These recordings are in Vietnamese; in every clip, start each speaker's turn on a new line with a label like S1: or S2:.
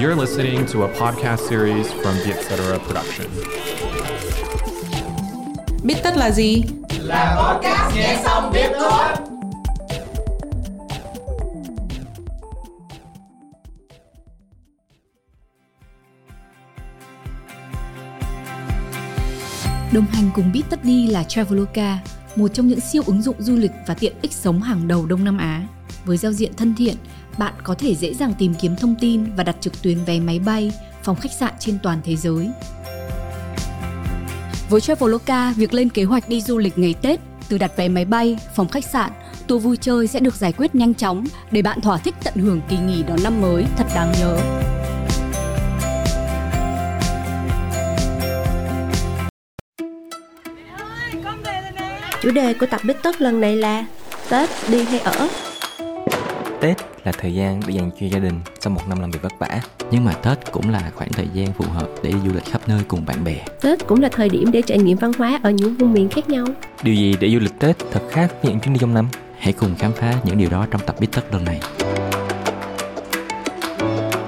S1: You're listening to a podcast series from the Etc. production.
S2: Biết tất là gì?
S3: Là podcast nghe xong biết thôi.
S4: Đồng hành cùng Biết tất đi là Traveloka, một trong những siêu ứng dụng du lịch và tiện ích sống hàng đầu Đông Nam Á. Với giao diện thân thiện, bạn có thể dễ dàng tìm kiếm thông tin và đặt trực tuyến vé máy bay, phòng khách sạn trên toàn thế giới. Với Traveloka, việc lên kế hoạch đi du lịch ngày Tết, từ đặt vé máy bay, phòng khách sạn, tour vui chơi sẽ được giải quyết nhanh chóng để bạn thỏa thích tận hưởng kỳ nghỉ đón năm mới thật đáng nhớ.
S5: Chủ đề của tập Bít Tất lần này là Tết đi hay ở
S6: Tết là thời gian để dành cho gia đình sau một năm làm việc vất vả. Nhưng mà Tết cũng là khoảng thời gian phù hợp để đi du lịch khắp nơi cùng bạn bè.
S5: Tết cũng là thời điểm để trải nghiệm văn hóa ở những vùng miền khác nhau
S6: Điều gì để du lịch Tết thật khác với những chuyến đi trong năm? Hãy cùng khám phá những điều đó trong tập Bít Tất lần này.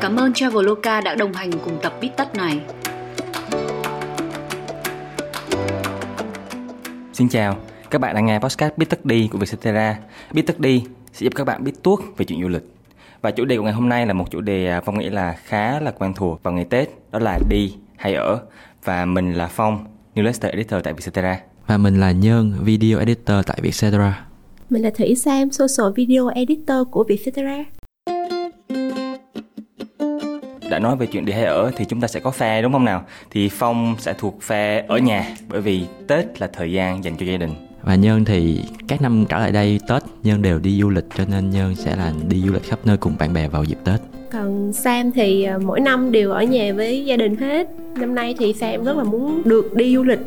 S4: Cảm ơn Traveloka đã đồng hành cùng tập Biết tất này.
S6: Xin chào, các bạn đang nghe podcast Biết Tất Đi của Vietcetera. Biết Tất Đi sẽ giúp các bạn biết tuốt về chuyện du lịch. Và chủ đề của ngày hôm nay là một chủ đề à, Phong nghĩ là khá là quen thuộc vào ngày Tết, đó là đi hay ở. Và mình là Phong, Newsletter Editor tại Vietcetera. Và mình là Nhân, Video Editor tại Vietcetera.
S5: Mình là Thủy Sam, social video editor của Vietcetera
S6: đã nói về chuyện đi hay ở thì chúng ta sẽ có phe đúng không nào? Thì Phong sẽ thuộc phe ở nhà bởi vì Tết là thời gian dành cho gia đình. Và Nhân thì các năm trở lại đây Tết Nhân đều đi du lịch cho nên Nhân sẽ là đi du lịch khắp nơi cùng bạn bè vào dịp Tết.
S5: Còn Sam thì à, mỗi năm đều ở nhà với gia đình hết Năm nay thì Sam rất là muốn được đi du lịch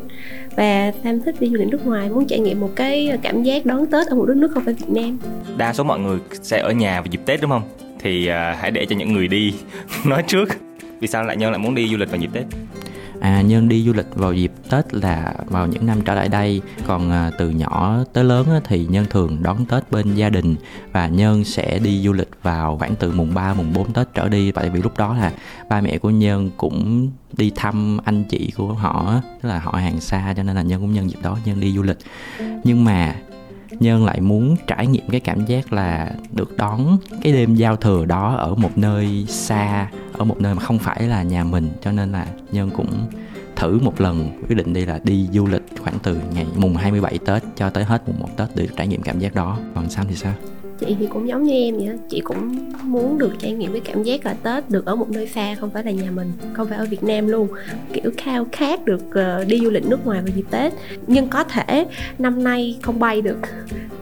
S5: Và Sam thích đi du lịch nước ngoài Muốn trải nghiệm một cái cảm giác đón Tết ở một đất nước không phải Việt Nam
S6: Đa số mọi người sẽ ở nhà vào dịp Tết đúng không? Thì à, hãy để cho những người đi nói trước. Vì sao lại Nhân lại muốn đi du lịch vào dịp Tết? À, Nhân đi du lịch vào dịp Tết là vào những năm trở lại đây. Còn à, từ nhỏ tới lớn á, thì Nhân thường đón Tết bên gia đình Và Nhân sẽ đi du lịch vào khoảng từ mùng 3, mùng 4 Tết trở đi. Tại vì lúc đó là ba mẹ của Nhân cũng đi thăm anh chị của họ á, Tức là họ hàng xa cho nên là Nhân cũng nhân dịp đó Nhân đi du lịch. Nhưng mà Nhân lại muốn trải nghiệm cái cảm giác là được đón cái đêm giao thừa đó ở một nơi xa, ở một nơi mà không phải là nhà mình cho nên là Nhân cũng thử một lần quyết định đi là đi du lịch khoảng từ ngày mùng 27 Tết cho tới hết mùng 1 Tết để trải nghiệm cảm giác đó. Còn Sam thì sao?
S5: Chị thì cũng giống như em vậy đó. Chị cũng muốn được trải nghiệm cái cảm giác là Tết được ở một nơi xa Không phải là nhà mình, không phải ở Việt Nam luôn Kiểu khao khát được ờ, đi du lịch nước ngoài vào dịp Tết Nhưng có thể năm nay không bay được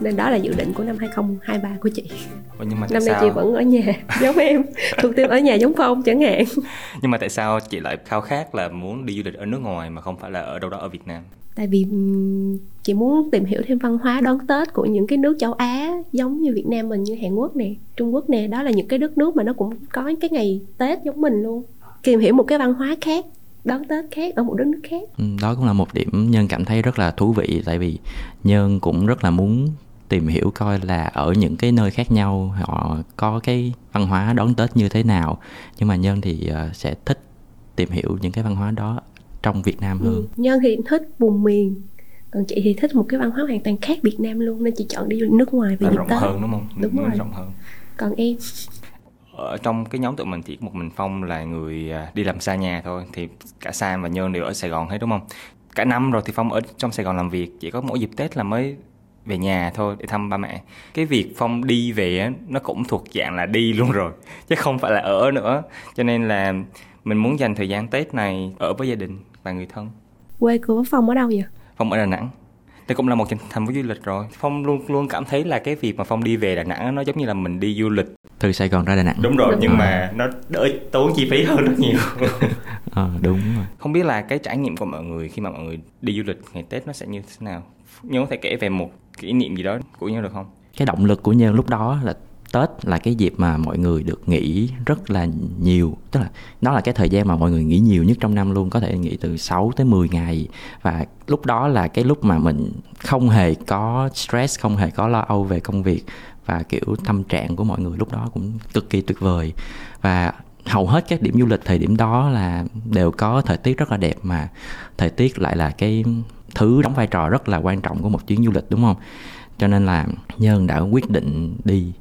S5: Nên đó là dự định của năm 2023 của chị
S6: Ủa, nhưng mà
S5: Năm nay
S6: sao?
S5: chị vẫn ở nhà, giống em Thuộc tim ở nhà giống Phong chẳng hạn
S6: Nhưng mà tại sao chị lại khao khát là muốn đi du lịch ở nước ngoài mà không phải là ở đâu đó ở Việt Nam?
S5: Tại vì chị muốn tìm hiểu thêm văn hóa đón Tết của những cái nước châu Á giống như Việt Nam mình như Hàn Quốc nè, Trung Quốc nè, đó là những cái đất nước mà nó cũng có cái ngày Tết giống mình luôn. Tìm hiểu một cái văn hóa khác, đón Tết khác ở một đất nước khác.
S6: Đó cũng là một điểm nhân cảm thấy rất là thú vị tại vì nhân cũng rất là muốn tìm hiểu coi là ở những cái nơi khác nhau họ có cái văn hóa đón tết như thế nào nhưng mà nhân thì ờ, sẽ thích tìm hiểu những cái văn hóa đó trong việt nam hơn.
S5: Ừ. Nhân thì thích vùng miền, còn chị thì thích một cái văn hóa hoàn toàn khác Việt Nam luôn nên chị chọn đi du lịch nước ngoài về dịp Tết.
S6: đúng không?
S5: Đúng rồi.
S6: rộng hơn.
S5: Còn em,
S6: ở trong cái nhóm tụi mình chỉ có một mình phong là người à, đi làm xa nhà thôi thì cả sam và nhơn đều ở sài gòn hết đúng không? Cả năm rồi thì phong ở trong sài gòn làm việc chỉ có mỗi dịp tết là mới về nhà thôi để thăm ba mẹ. Cái việc phong đi về á, nó cũng thuộc dạng là đi luôn rồi chứ không phải là ở nữa. Cho nên là mình muốn dành thời gian tết này ở với gia đình và người thân.
S5: Quê của Phong ở đâu vậy?
S6: phong ở đà nẵng. Đây cũng là một thành phố du lịch rồi. Phong luôn luôn cảm thấy là cái việc mà phong đi về đà nẵng nó giống như là mình đi du lịch từ sài gòn ra đà nẵng. Đúng rồi
S5: Đúng
S6: nhưng
S5: rồi.
S6: mà nó đỡ tốn chi phí hơn rất nhiều. Ờ đúng rồi. Không biết là cái trải nghiệm của mọi người khi mà mọi người đi du lịch ngày tết nó sẽ như thế nào? Nhớ có thể kể về một kỷ niệm gì đó của nhau được không? Cái động lực của nhân lúc đó là Tết là cái dịp mà mọi người được nghỉ rất là nhiều. Tức là nó là cái thời gian mà mọi người nghỉ nhiều nhất trong năm luôn Có thể nghỉ từ 6 tới 10 ngày. Và lúc đó là cái lúc mà mình không hề có stress, không hề có lo âu về công việc. Và kiểu tâm trạng của mọi người lúc đó cũng cực kỳ tuyệt vời. Và
S2: hầu hết các điểm du lịch thời điểm đó là đều có thời tiết rất là đẹp mà thời tiết lại là cái thứ đóng vai trò rất là quan trọng của một chuyến du lịch đúng không? Cho nên là nhân đã quyết định đi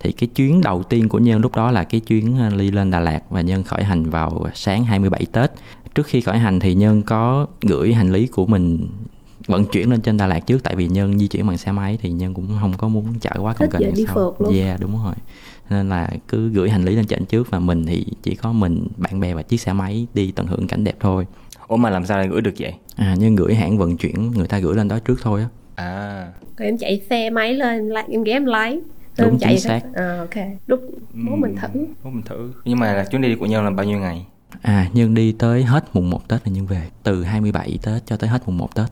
S2: thì cái chuyến đầu tiên của nhân lúc đó là cái chuyến ờ, đi lên Đà Lạt và nhân khởi hành vào sáng 27 Tết trước khi khởi hành thì nhân có gửi hành lý của mình vận chuyển lên trên Đà Lạt trước tại vì nhân di chuyển bằng xe máy thì nhân cũng không có muốn chở quá công
S5: kênh đi phượt luôn.
S2: Yeah đúng rồi. Nên là cứ gửi hành lý lên trên trước và mình thì chỉ có mình bạn bè và chiếc xe máy đi tận hưởng cảnh đẹp thôi.
S6: Ủa mà làm sao lại gửi được vậy?
S2: À nhân gửi hãng vận chuyển người ta gửi lên đó trước thôi á.
S6: À.
S5: Rồi em chạy xe máy lên em ghé em
S2: Đúng chạy chính xác.
S5: À, ok. Lúc bố mình thử.
S6: Bố mình thử. Nhưng mà là chuyến đi của nhau là bao nhiêu ngày?
S2: À, Nhân đi tới hết mùng 1 Tết là Nhân về Từ 27 Tết cho tới hết mùng 1 Tết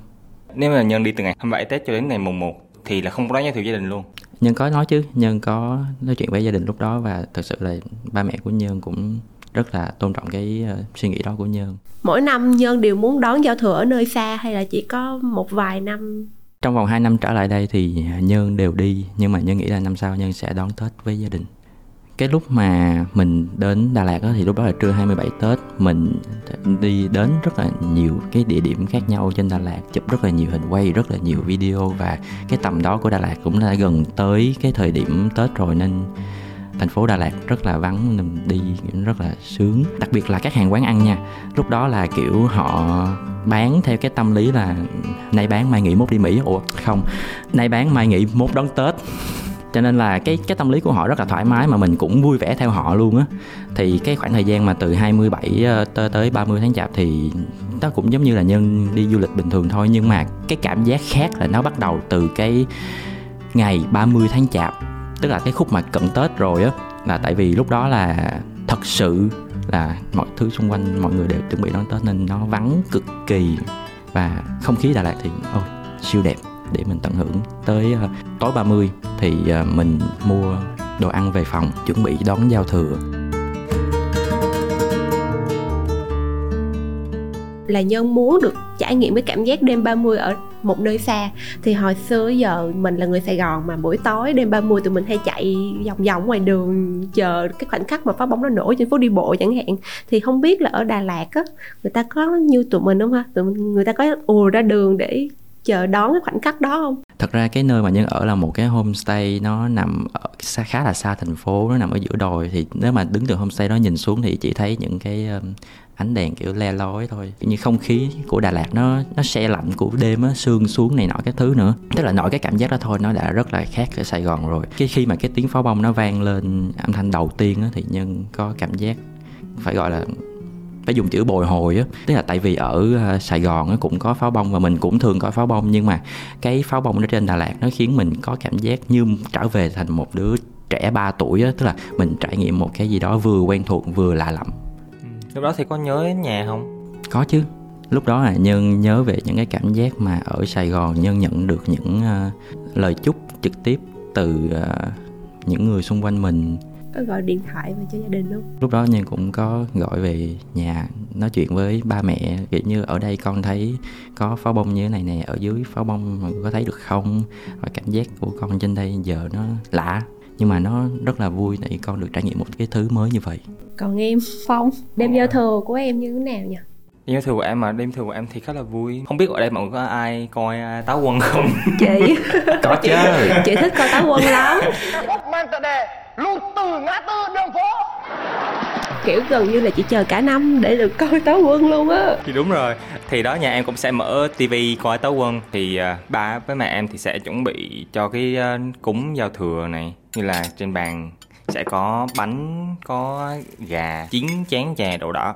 S6: nếu mà nhân đi từ ngày 27 Tết cho đến ngày mùng 1 thì là không có nói giới thiệu gia đình luôn
S2: nhân có nói chứ nhân có nói chuyện với gia đình lúc đó và thực sự là ba mẹ của nhân cũng rất là tôn trọng cái uh, suy nghĩ đó của nhân
S5: mỗi năm nhân đều muốn đón giao thừa ở nơi xa hay là chỉ có một vài năm
S2: trong vòng 2 năm trở lại đây thì nhân đều đi nhưng mà nhân nghĩ là năm sau nhân sẽ đón tết với gia đình. Cái lúc mà mình đến Đà Lạt đó, thì lúc đó là trưa 27 Tết mình đi đến rất là nhiều cái địa điểm khác nhau trên Đà Lạt chụp rất là nhiều hình quay rất là nhiều video và cái tầm đó của Đà Lạt cũng đã gần tới cái thời điểm Tết rồi nên thành phố Đà Lạt rất là vắng mình đi rất là sướng. Đặc biệt là các hàng quán ăn nha lúc đó là kiểu họ bán theo cái tâm lý là nay bán mai nghỉ mốt đi Mỹ. Ủa, không. Nay bán mai nghỉ mốt đón Tết. Cho nên là cái cái tâm lý của họ rất là thoải mái mà mình cũng vui vẻ theo họ luôn á. Thì cái khoảng thời gian mà từ 27 ờ, tới tới 30 tháng chạp thì nó cũng giống như là nhân đi du lịch bình thường thôi. Nhưng mà cái cảm giác khác là nó bắt đầu từ cái ngày 30 tháng chạp, tức là cái khúc mà cận Tết rồi á. Là tại vì lúc đó là thật sự là mọi thứ xung quanh mọi người đều chuẩn bị đón Tết nên nó vắng cực kỳ. Và không khí Đà Lạt thì ôi siêu đẹp để mình tận hưởng. Tới uh, tối 30 thì uh, mình mua đồ ăn về phòng chuẩn bị đón giao thừa.
S5: Là nhân muốn được trải nghiệm cái cảm giác đêm 30 ở một nơi xa. Thì hồi xưa giờ mình là người Sài Gòn mà buổi tối đêm 30 tụi mình hay chạy vòng vòng ngoài đường chờ cái khoảnh khắc mà pháo bóng nó nổ trên phố đi bộ chẳng hạn. Thì không biết là ở Đà Lạt á người ta có như tụi mình không ha? Tụi mình, người ta có ùa ra đường để chờ đón cái khoảnh khắc đó không?
S2: Thật ra cái nơi mà nhân ở là một cái homestay nó nằm ở xa khá là xa thành phố nó nằm ở giữa đồi. Thì nếu mà đứng từ homestay đó nhìn xuống thì chỉ thấy những cái um, ánh đèn kiểu le lói thôi. Như không khí của Đà Lạt nó nó xe lạnh của đêm á, sương xuống này nọ cái thứ nữa. Tức là nội cái cảm giác đó thôi, nó đã rất là khác ở Sài Gòn rồi. Cái khi mà cái tiếng pháo bông nó vang lên âm thanh đầu tiên á, thì nhân có cảm giác phải gọi là phải dùng chữ bồi hồi á. Tức là tại vì ở ờ, Sài Gòn cũng có pháo bông và mình cũng thường coi pháo bông, nhưng mà cái pháo bông ở trên Đà Lạt nó khiến mình có cảm giác như trở về thành một đứa trẻ 3 tuổi á. Tức là mình trải nghiệm một cái gì đó vừa quen thuộc, vừa lạ lẫm
S6: lúc đó thì có nhớ nhà không?
S2: Có chứ. Lúc đó là nhân nhớ về những cái cảm giác mà ở sài gòn nhân nhận được những uh, lời chúc trực tiếp từ uh, những người xung quanh mình.
S5: Có gọi điện thoại về cho gia đình không?
S2: Lúc đó nhân cũng có gọi về nhà nói chuyện với ba mẹ. Kiểu như ở đây con thấy có pháo bông như thế này nè ở dưới pháo bông mà có thấy được không? Và cảm giác của con trên đây giờ nó lạ nhưng mà nó rất là vui tại vì con được trải nghiệm một cái thứ mới như vậy.
S5: Còn em phong đêm giao thừa của em như thế nào nhỉ?
S6: Đêm giao thừa của em mà đêm thừa của em thì khá là vui. Không biết ở đây mọi người có ai coi à, táo quân không?
S5: Chị.
S2: Có chứ.
S5: chị thích coi táo quân lắm.
S3: Lùn từ ngã tư đường phố
S5: kiểu gần như là chỉ chờ cả năm để được coi táo quân luôn á.
S6: Thì đúng rồi. Thì đó nhà em cũng sẽ mở tivi coi táo quân. Thì uh, ba với mẹ em thì sẽ chuẩn bị cho cái uh, cúng giao thừa này. Như là trên bàn sẽ có bánh có gà chín chén chè đậu đỏ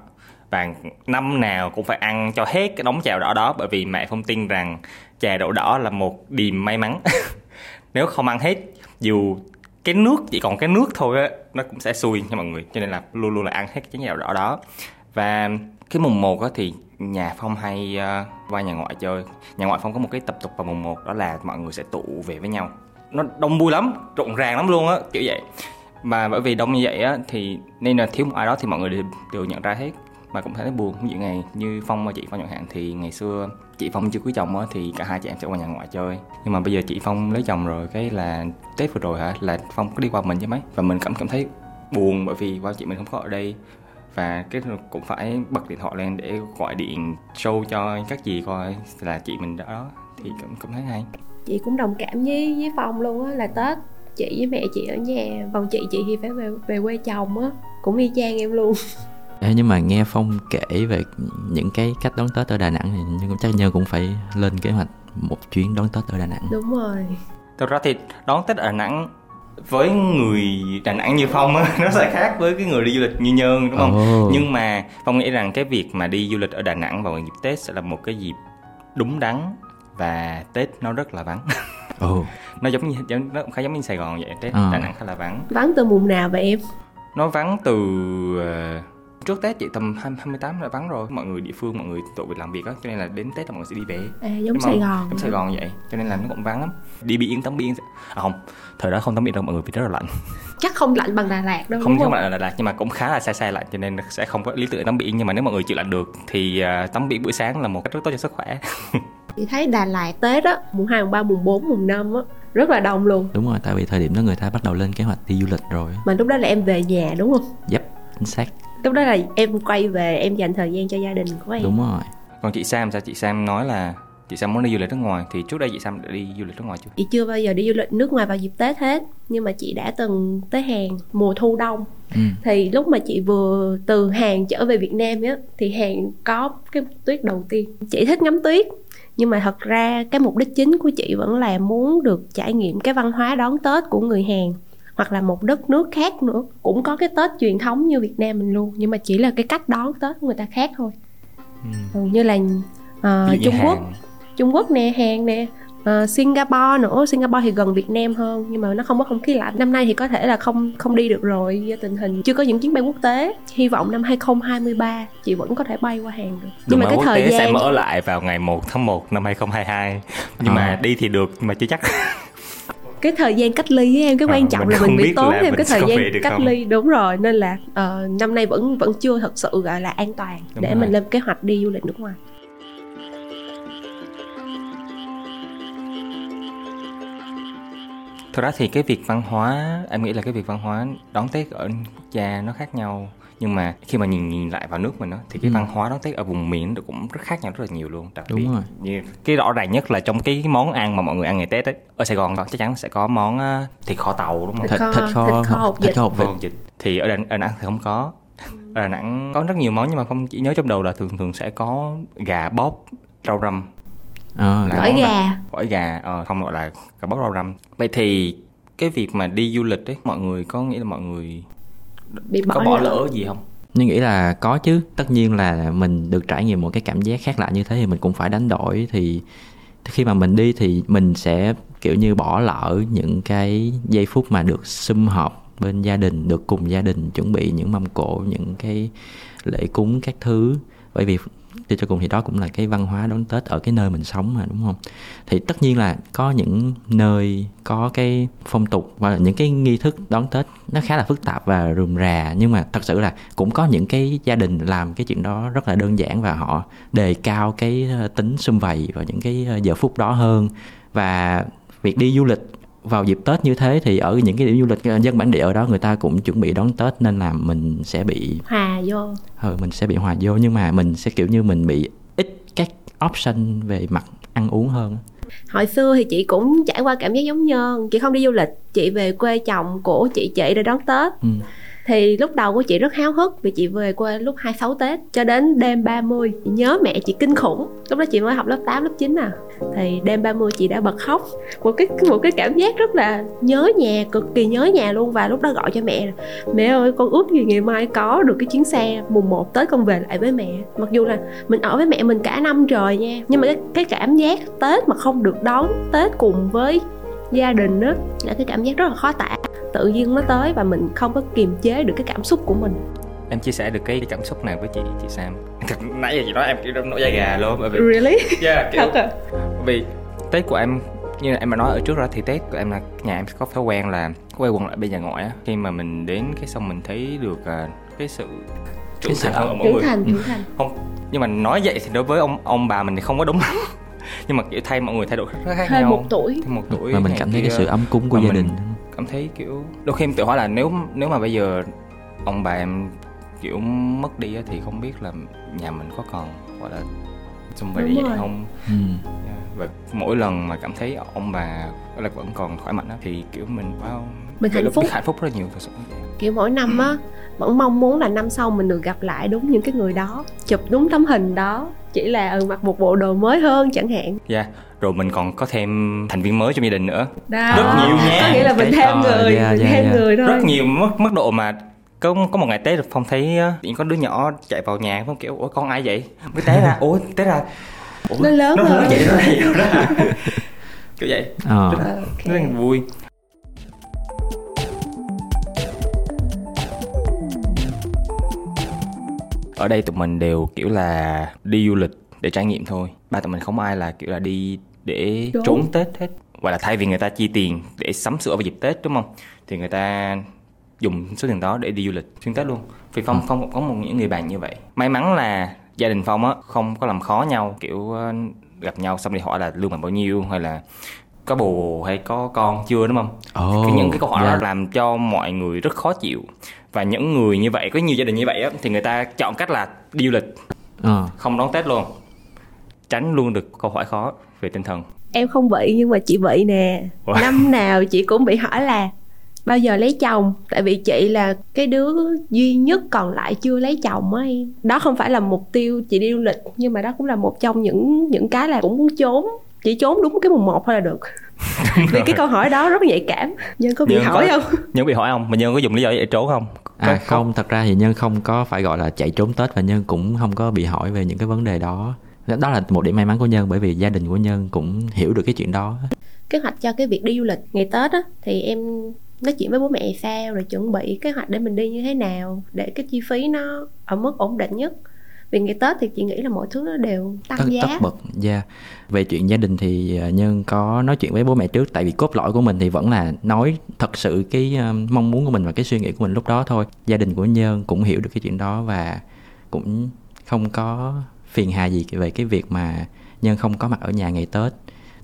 S6: và năm nào cũng phải ăn cho hết cái đống chè đỏ đó bởi vì mẹ không tin rằng chè đậu đỏ là một điềm may mắn. Nếu không ăn hết dù cái nước chỉ còn cái nước thôi á nó cũng sẽ xui cho mọi người. Cho nên là luôn luôn là ăn hết cái chén dầu đỏ đó. Và cái mùng một á thì nhà phong hay uh, qua nhà ngoại chơi. Nhà ngoại phong có một cái tập tục vào mùng một đó là mọi người sẽ tụ về với nhau. Nó đông vui lắm rộn ràng lắm luôn á kiểu vậy. Mà bởi vì đông như vậy á thì nên là thiếu một ai đó thì mọi người đều, đều nhận ra hết mà cũng thấy buồn ví dụ ngày như phong và chị phong chẳng hạn, thì ngày xưa chị phong chưa cưới chồng á, thì cả hai chị em sẽ qua nhà ngoại chơi. Nhưng mà bây giờ chị phong lấy chồng rồi, cái là tết vừa rồi hả, là phong có đi qua mình chứ mấy. Và mình cảm cảm thấy buồn bởi vì qua chị mình không có ở đây. Và cái cũng phải bật điện thoại lên để gọi điện show cho các chị coi là chị mình đó. Thì cũng cũng thấy hay.
S5: Chị cũng đồng cảm với với phong luôn á, là tết chị với mẹ chị ở nhà còn chị chị thì phải về về quê chồng á, cũng y chang em luôn.
S2: Ê, nhưng mà nghe phong kể về những cái cách đón tết ở đà nẵng thì nhưng chắc nhớ cũng phải lên kế hoạch một chuyến đón tết ở đà nẵng
S5: đúng rồi
S6: thực ra thì đón tết ở đà nẵng với người Đà Nẵng như Phong á nó sẽ khác với cái người đi du lịch như Nhơn đúng không? Oh. Nhưng mà Phong nghĩ rằng cái việc mà đi du lịch ở Đà Nẵng vào dịp Tết sẽ là một cái dịp đúng đắn và Tết nó rất là vắng.
S2: Oh.
S6: nó giống như nó khá giống như Sài Gòn vậy, Tết uh. Đà Nẵng khá là vắng.
S5: Vắng từ mùng nào vậy em?
S6: Nó vắng từ uh, trước Tết chị tầm 28 là vắng rồi. Mọi người địa phương mọi người tụ việc làm việc á cho nên là đến Tết là mọi người sẽ đi về.
S5: À, giống Sài Gòn
S6: giống Sài Gòn vậy cho nên là nó cũng vắng lắm. Đi biển tắm biển à, không thời đó không tắm biển đâu mọi người vì rất là lạnh.
S5: Chắc không lạnh bằng Đà Lạt đâu
S6: không
S5: không
S6: lạnh là Đà Lạt nhưng mà cũng khá là xa xa lạnh cho nên sẽ không có lý tưởng tắm biển nhưng mà nếu mọi người chịu lạnh được thì uh, tắm biển buổi sáng là một cách rất tốt cho sức khỏe.
S5: Chị thấy Đà Lạt Tết á mùng hai mùng ba mùng bốn mùng năm á rất là đông luôn.
S2: Đúng rồi tại vì thời điểm đó người ta bắt đầu lên kế hoạch đi du lịch rồi
S5: mà lúc đó là em về nhà đúng không?
S2: Yep chính xác
S5: lúc đó là em quay về em dành thời gian cho gia đình của em.
S2: Đúng rồi.
S6: Còn chị Sam sao? Chị Sam nói là chị Sam muốn đi du lịch nước ngoài. Thì trước đây chị Sam đã đi du lịch nước ngoài chưa?
S5: Chị chưa bao giờ đi du lịch nước ngoài vào dịp Tết hết. Nhưng mà chị đã từng tới Hàn mùa thu đông. Ừ. thì lúc mà chị vừa từ Hàn trở về Việt Nam á thì Hàn có cái tuyết đầu tiên. Chị thích ngắm tuyết nhưng mà thật ra cái mục đích chính của chị vẫn là muốn được trải nghiệm cái văn hóa đón Tết của người Hàn hoặc là một đất nước khác nữa. Cũng có cái tết truyền thống như việt nam mình luôn. Nhưng mà chỉ là cái cách đón tết của người ta khác thôi. Ừ. ừ như là uh, trung quốc. Trung quốc nè hàn nè uh, Singapore nữa. Singapore thì gần Việt Nam hơn. Nhưng mà nó không có không khí lạnh. Năm nay thì có thể là không không đi được rồi do tình hình. Chưa có những chuyến bay quốc tế. Hy vọng năm 2023 chị vẫn có thể bay qua Hàn được.
S6: Nhưng mà cái thời gian sẽ mở lại vào ngày 1 tháng 1 năm 2022 nhưng à. mà đi thì được mà chưa chắc
S5: cái thời gian cách ly với em cái à, quan trọng là mình bị tốn thêm cái thời gian cách không? ly đúng rồi nên là uh, năm nay vẫn vẫn chưa thật sự gọi là an toàn đúng để rồi. mình lên kế hoạch đi du lịch nước ngoài
S6: Thực ra thì cái việc văn hóa em nghĩ là cái việc văn hóa đón Tết ở quốc gia nó khác nhau nhưng mà khi mà nhìn nhìn lại vào nước mình đó thì cái ừ. văn hóa đón tết ở vùng miền nó cũng rất khác nhau rất là nhiều luôn đặc
S2: Đúng rồi.
S6: như cái rõ ràng nhất là trong cái món ăn mà mọi người ăn ngày tết ấy ở sài gòn chắc chắn sẽ có món uh, thịt kho tàu đúng không?
S2: Thịt, thịt kho thịt kho hộp
S5: thịt kho
S2: hộp
S6: vịt. Thì ở đà, ở đà nẵng thì không có. Ở đà nẵng có rất nhiều món nhưng mà không chỉ nhớ trong đầu là thường thường sẽ có gà bóp rau răm.
S5: À, gỏi gà
S6: gỏi gà ờ, không gọi là gà bóp rau răm. Vậy thì cái việc mà đi du lịch ấy mọi người có nghĩ là mọi người
S5: bị bỏ
S6: có bỏ lỡ gì không?
S2: Nhưng nghĩ là có chứ. Tất nhiên là mình được trải nghiệm một cái cảm giác khác lạ như thế thì mình cũng phải đánh đổi. Thì khi mà mình đi thì mình sẽ kiểu như bỏ lỡ những cái giây phút mà được sum họp bên gia đình được cùng gia đình chuẩn bị những mâm cỗ những cái lễ cúng các thứ. Bởi vì thì cho cùng thì đó cũng là cái văn hóa đón Tết ở cái nơi mình sống mà, đúng không? Thì tất nhiên là có những nơi có cái phong tục và những cái nghi thức đón Tết nó khá là phức tạp và rườm rà nhưng mà thật sự là cũng có những cái gia đình làm cái chuyện đó rất là đơn giản và họ đề cao cái ờ, tính xung vầy vào những cái ờ, giờ phút đó hơn và việc đi du lịch vào dịp Tết như thế thì ở những cái điểm du lịch dân bản địa ở đó người ta cũng chuẩn bị đón Tết nên là mình sẽ bị
S5: hòa vô.
S2: Ừ, mình sẽ bị hòa vô nhưng mà mình sẽ kiểu như mình bị ít các option về mặt ăn uống hơn.
S5: Hồi xưa thì chị cũng trải qua cảm giác giống nhân, chị không đi du lịch, chị về quê chồng của chị chị để đón Tết. Ừ thì lúc đầu của chị rất háo hức vì chị về quê lúc 26 Tết cho đến đêm 30 chị nhớ mẹ chị kinh khủng. Lúc đó chị mới học lớp 8 lớp 9 à. Thì đêm 30 chị đã bật khóc. Một cái một cái cảm giác rất là nhớ nhà cực kỳ nhớ nhà luôn và lúc đó gọi cho mẹ mẹ ơi con ước gì ngày mai có được cái chuyến xe mùng 1 tới con về lại với mẹ. Mặc dù là mình ở với mẹ mình cả năm rồi nha nhưng mà cái, cái cảm giác Tết mà không được đón Tết cùng với gia đình đó là cái cảm giác rất là khó tả tự nhiên nó tới và mình không có kiềm chế được cái cảm xúc của mình.
S6: Em chia sẻ được cái cảm xúc này với chị chị Sam. Nãy giờ chị nói em kiểu nổi da gà luôn bởi vì
S5: really?
S6: Yeah, kiểu, à? vì Tết của em như em mà nói ở trước đó thì Tết của em là nhà em có thói quen là quay quần lại bên nhà ngoại á. Khi mà mình đến cái xong mình thấy được uh, cái sự trưởng thành. hơn ở
S5: mỗi người. thành, trưởng thành.
S6: không nhưng mà nói vậy thì đối với ông ông bà mình thì không có đúng lắm. Nhưng mà kiểu thay mọi người thay đổi rất khác
S5: thêm nhau. một tuổi.
S6: Thêm một tuổi
S2: mà mình cảm thấy cái sự ấm cúng của gia đình
S6: cảm thấy kiểu đôi khi em tự hỏi là nếu nếu mà bây giờ ông bà em kiểu mất đi á, thì không biết là nhà mình có còn gọi là xung vầy
S5: Đúng
S6: vậy không
S2: ừ.
S6: Yeah. và mỗi lần mà cảm thấy ông bà là vẫn còn khỏe mạnh á, thì kiểu mình wow
S5: Mình hạnh phúc.
S6: hạnh phúc rất nhiều thật sự
S5: kiểu mỗi năm á vẫn mong muốn là năm sau mình được gặp lại đúng những cái người đó chụp đúng tấm hình đó chỉ là ừ, mặc một bộ đồ mới hơn chẳng hạn
S6: Yeah. rồi mình còn có thêm thành viên mới trong gia đình nữa
S5: đó.
S6: Rất nhiều nha.
S5: có nghĩa là mình thêm người
S2: yeah,
S5: mình
S2: yeah,
S5: thêm
S2: yeah.
S5: người thôi
S6: rất nhiều mức mức độ mà có có một ngày tết phong thấy có đứa nhỏ chạy vào nhà phong kiểu ủa con ai vậy mới té ra ủa té ra ủa,
S5: Nó lớn
S6: nó vậy đó là vậy đó hả? kiểu vậy
S2: ờ.
S5: Ok.
S6: rất là vui ở đây tụi mình đều kiểu là đi du lịch để trải nghiệm thôi. Ba tụi mình không ai là kiểu là đi để
S5: Trốn.
S6: trốn tết hết. Và là thay vì người ta chi tiền để sắm sửa vào dịp tết đúng không? Thì người ta dùng số tiền đó để đi du lịch xuyên tết luôn. Vì phong phong có một những người bạn như vậy. May mắn là gia đình phong á không có làm khó nhau kiểu ờ, gặp nhau xong đi hỏi là lương bằng bao nhiêu hay là có bồ hay có con chưa đúng không? Cái những cái câu hỏi
S2: dạ.
S6: đó làm cho mọi người rất khó chịu. Và những người như vậy có nhiều gia đình như vậy á thì người ta chọn cách là đi du lịch
S2: Ờ.
S6: không đón tết luôn. Tránh luôn được câu hỏi khó về tinh thần.
S5: Em không bị nhưng mà chị bị nè.
S6: Ủa?
S5: năm nào chị cũng bị hỏi là bao giờ lấy chồng? Tại vì chị là cái đứa duy nhất còn lại chưa lấy chồng á em. Đó không phải là mục tiêu chị đi du lịch nhưng mà đó cũng là một trong những những cái là cũng muốn trốn chỉ trốn đúng cái mùng một thôi là được. Vì cái câu hỏi đó rất nhạy cảm. Nhân có bị
S6: Nhân
S5: hỏi
S6: có-
S5: không?
S6: Nhân bị hỏi không? Mà nhân có dùng lý do để trốn không?
S2: À
S6: Có-
S2: không, thật ra thì Nhân không có phải gọi là chạy trốn Tết và Nhân cũng không có bị hỏi về những cái vấn đề đó. Đó là một điểm may mắn của Nhân bởi vì gia đình của Nhân cũng hiểu được cái chuyện đó.
S5: kế hoạch cho cái việc đi du lịch ngày tết á thì em nói chuyện với bố mẹ sao rồi chuẩn bị kế hoạch để mình đi như thế nào để cái chi phí nó ở mức ổn định nhất vì ngày tết thì chị nghĩ là mọi thứ nó đều tăng
S2: tất
S5: giá.
S2: tất bật yeah. về chuyện gia đình thì ờ, nhân có nói chuyện với bố mẹ trước tại vì cốt lõi của mình thì vẫn là nói thật sự cái ờ, mong muốn của mình và cái suy nghĩ của mình lúc đó thôi. Gia đình của nhân cũng hiểu được cái chuyện đó và cũng không có phiền hà gì về cái việc mà nhân không có mặt ở nhà ngày tết.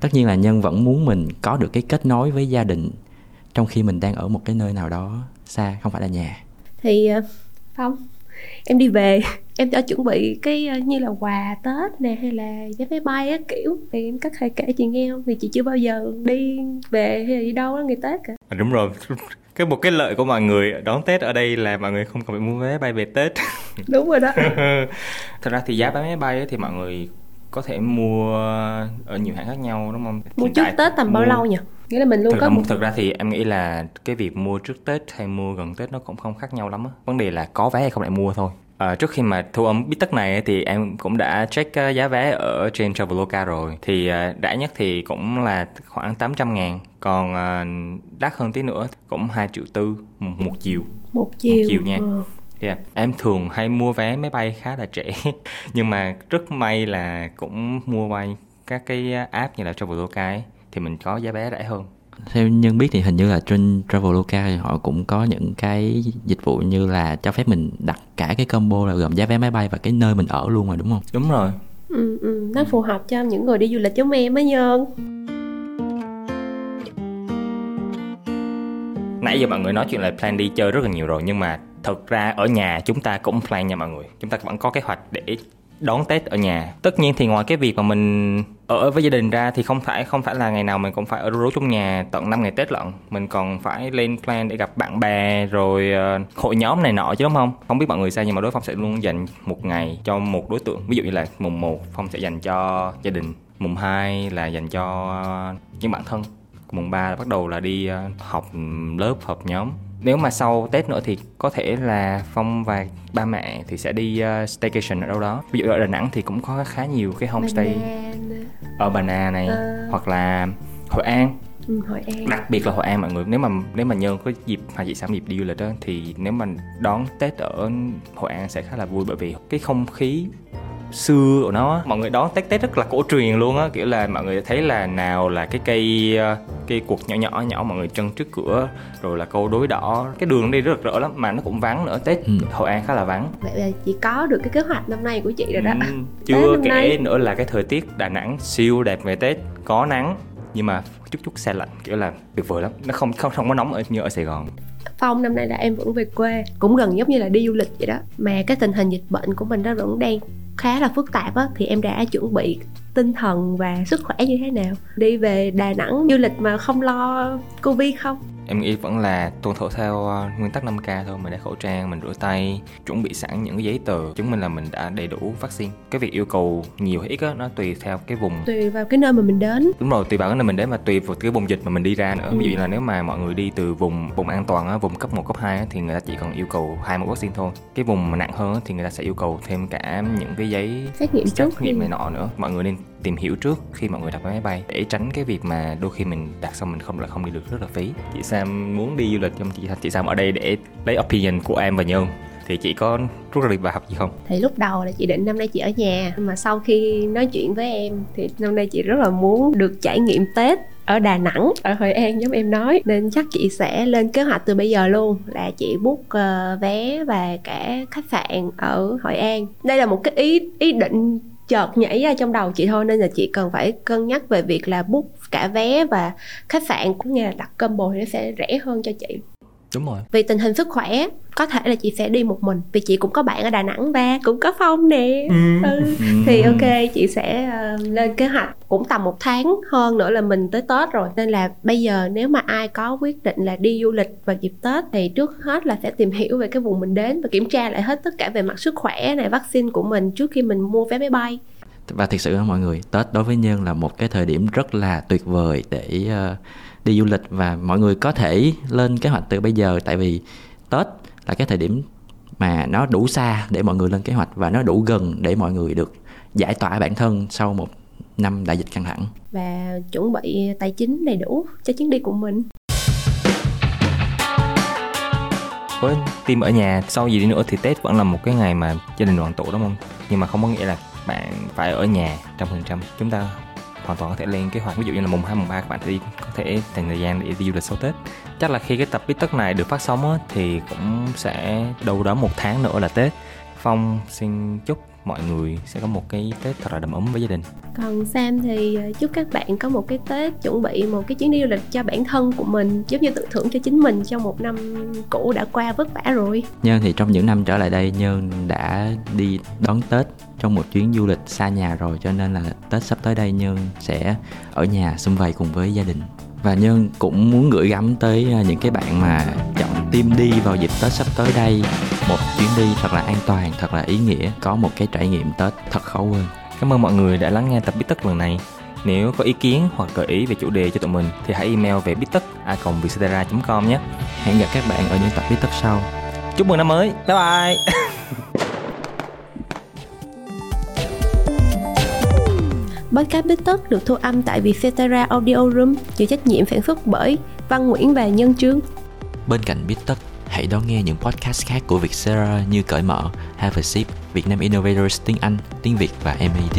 S2: Tất nhiên là nhân vẫn muốn mình có được cái kết nối với gia đình trong khi mình đang ở một cái nơi nào đó xa không phải là nhà.
S5: Thì ờ, không em đi về em cho chuẩn bị cái ờ, như là quà tết nè hay là vé máy bay á kiểu thì em có thể kể chị nghe không? Vì chị chưa bao giờ đi về hay là đi đâu đó ngày tết cả.
S6: À, đúng rồi. Cái một cái lợi của mọi người đón tết ở đây là mọi người không cần phải mua vé bay về tết.
S5: Đúng rồi đó.
S6: Thật ra thì giá vé máy bay thì mọi người có thể mua ở nhiều hãng khác nhau đúng không?
S5: Mua trước tết tầm bao
S6: mua-
S5: lâu nhỉ? Nghĩa là mình luôn
S6: thực
S5: có
S6: ra,
S5: một
S6: thực ra thì em nghĩ là cái việc mua trước Tết hay mua gần Tết nó cũng không khác nhau lắm á. Vấn đề là có vé hay không lại mua thôi. À, trước khi mà thu âm biết tất này thì em cũng đã check uh, giá vé ở trên Traveloka rồi. Thì uh, rẻ nhất thì cũng là khoảng 800 ngàn. Còn đắt hơn tí nữa cũng 2 triệu tư một, một chiều.
S5: một chiều,
S6: chiều nha.
S5: Ờ.
S6: Yeah. Em thường hay mua vé máy bay khá là trễ Nhưng mà rất may là cũng mua bay các cái app như là Traveloka ấy Thì mình có giá vé rẻ hơn
S2: theo nhân biết thì hình như là trên Traveloka thì họ cũng có những cái dịch vụ như là cho phép mình đặt cả cái combo là gồm giá vé máy bay và cái nơi mình ở luôn rồi đúng không?
S6: Đúng rồi.
S5: Ừ, ừ, nó phù hợp cho những người đi du lịch giống em á nhân.
S6: Nãy giờ mọi người nói chuyện là plan đi chơi rất là nhiều rồi Nhưng mà thực ra ở nhà chúng ta cũng plan nha mọi người. Chúng ta vẫn có kế hoạch để đón Tết ở nhà. Tất nhiên thì ngoài cái việc mà mình ở với gia đình ra Thì không phải không phải là ngày nào mình cũng phải ở rú trong nhà tận 5 ngày Tết lận. Mình còn phải lên plan để gặp bạn bè Rồi ờ, hội nhóm này nọ chứ, đúng không? Không biết mọi người sao nhưng mà đối Phong sẽ luôn dành một ngày cho một đối tượng. Ví dụ như là mùng 1 Phong sẽ dành cho gia đình, Mùng 2 là dành cho những bạn thân. Mùng 3 là bắt đầu là đi ờ, học lớp, học nhóm nếu mà sau Tết nữa thì có thể là Phong và ba mẹ thì sẽ đi uh, staycation ở đâu đó. Ví dụ ở Đà Nẵng thì cũng có khá nhiều cái homestay
S5: Banana,
S6: ở Bà Nà này
S5: Ờ.
S6: hoặc là Hội An.
S5: Ừ, Hội An.
S6: Đặc biệt là Hội An mọi người nếu mà nếu mà nhơn có dịp hay chị Sam dịp đi du lịch đó thì nếu mà đón Tết ở Hội An sẽ khá là vui bởi vì cái không khí xưa của nó á, mọi người đón Tết Tết rất là cổ truyền luôn á kiểu là mọi người thấy là nào là cái cây ờ, cây cuộc nhỏ nhỏ nhỏ mọi người trân trước cửa rồi là câu đối đỏ. Cái đường đi rất rỡ lắm mà nó cũng vắng nữa Tết
S2: Ừ.
S6: Hội An khá là vắng.
S5: Vậy là chị có được cái kế hoạch năm nay của chị rồi đó.
S6: Ừ, chưa
S5: năm
S6: kể
S5: nay.
S6: nữa là cái thời tiết Đà Nẵng siêu đẹp về Tết có nắng nhưng mà chút chút xe lạnh kiểu là tuyệt vời lắm. Nó không không không có nóng ở như ở Sài Gòn.
S5: Phong năm nay là em vẫn về quê cũng gần giống như là đi du lịch vậy đó. Mà cái tình hình dịch bệnh của mình nó vẫn đang khá là phức tạp á, thì em đã chuẩn bị tinh thần và sức khỏe như thế nào? Đi về Đà Nẵng du lịch mà không lo Covid không?
S6: Em nghĩ vẫn là tuân thủ theo uh, nguyên tắc 5K thôi mình đeo khẩu trang mình rửa tay chuẩn bị sẵn những cái giấy tờ. Chứng minh là mình đã đầy đủ vaccine. Cái việc yêu cầu nhiều hay ít á nó tùy theo cái vùng.
S5: Tùy vào cái nơi mà mình đến.
S6: Đúng rồi tùy vào cái nơi mình đến và tùy vào cái vùng dịch mà mình đi ra nữa. Ừ. ví dụ là nếu mà mọi người đi từ vùng vùng an toàn á vùng cấp 1, cấp 2 á, thì người ta chỉ cần yêu cầu hai mũi vaccine thôi. Cái vùng mà nặng hơn á, thì người ta sẽ yêu cầu thêm cả những cái giấy
S5: xét nghiệm
S6: xét nghiệm này nọ nữa. Mọi người nên tìm hiểu trước khi mọi người đặt vé máy bay để tránh cái việc mà đôi khi mình đặt xong mình không lại không đi được rất là phí. Chị Sam muốn đi du lịch nhưng chị chị Sam ở đây để lấy opinion của em và Nhơn. Thì chị có rút ra được bài học gì không?
S5: Thì lúc đầu là chị định năm nay chị ở nhà Mà sau khi nói chuyện với em Thì năm nay chị rất là muốn được trải nghiệm Tết ở Đà Nẵng, ở Hội An giống em nói Nên chắc chị sẽ lên kế hoạch từ bây giờ luôn Là chị book uh, vé và cả khách sạn ở Hội An. Đây là một cái ý ý định chợt nhảy ra trong đầu chị thôi, nên là chị cần phải cân nhắc về việc là book cả vé và khách sạn cũng như là đặt combo thì nó sẽ rẻ hơn cho chị
S6: đúng rồi.
S5: Vì tình hình sức khỏe có thể là chị sẽ đi một mình vì chị cũng có bạn ở đà nẵng và cũng có phong nè. Ừ. Ừ. thì ok chị sẽ uh, lên kế hoạch cũng tầm một tháng hơn nữa là mình tới tết rồi. Nên là bây giờ nếu mà ai có quyết định là đi du lịch vào dịp tết thì trước hết là sẽ tìm hiểu về cái vùng mình đến và kiểm tra lại hết tất cả về mặt sức khỏe này vaccine của mình trước khi mình mua vé máy bay.
S2: Và thực sự mọi người tết đối với nhân là một cái thời điểm rất là tuyệt vời để uh, đi du lịch và mọi người có thể lên kế hoạch từ bây giờ. Tại vì tết là cái thời điểm mà nó đủ xa để mọi người lên kế hoạch và nó đủ gần để mọi người được giải tỏa bản thân sau một năm đại dịch căng thẳng.
S5: Và chuẩn bị tài chính đầy đủ cho chuyến đi của mình.
S6: Với team ở nhà sau gì đi nữa thì Tết vẫn là một cái ngày mà gia đình đoàn tụ đúng không? Nhưng mà không có nghĩa là bạn phải ở nhà trăm phần trăm. Chúng ta hoàn toàn có thể lên kế hoạch. Ví dụ như là mùng 2, mùng 3 các bạn đi có thể dành thời gian để đi du lịch sau Tết. Chắc là khi cái tập biết tất này được phát sóng á, thì cũng sẽ đâu đó một tháng nữa là Tết. Phong xin chúc mọi người sẽ có một cái Tết thật là đầm ấm với gia đình.
S5: Còn Sam thì ờ, chúc các bạn có một cái Tết chuẩn bị một cái chuyến đi du lịch cho bản thân của mình, giống như tự thưởng cho chính mình trong một năm cũ đã qua vất vả rồi.
S2: Nhân thì trong những năm trở lại đây Nhân đã đi đón Tết trong một chuyến du lịch xa nhà rồi cho nên là Tết sắp tới đây Nhân sẽ ở nhà xung vầy cùng với gia đình và nhân cũng muốn gửi gắm tới à, những cái bạn mà chọn team đi vào dịp tết sắp tới đây một chuyến đi thật là an toàn thật là ý nghĩa có một cái trải nghiệm tết thật khó quên.
S6: Cảm ơn mọi người đã lắng nghe tập biết tất lần này. Nếu có ý kiến hoặc gợi ý về chủ đề cho tụi mình thì hãy email về biết tất a com nhé.
S2: Hẹn gặp các bạn ở những tập biết tất sau.
S6: Chúc mừng năm mới. Bye bye.
S5: Podcast Bít Tất được thu âm tại Vietcetera Audio Room, chịu trách nhiệm sản xuất bởi Văn Nguyễn và Nhân Trương.
S2: Bên cạnh Bít Tất, hãy đón nghe những podcast khác của Vietcetera như Cởi Mở, Have a Sip, Việt Nam Innovators tiếng Anh, tiếng Việt và MAD.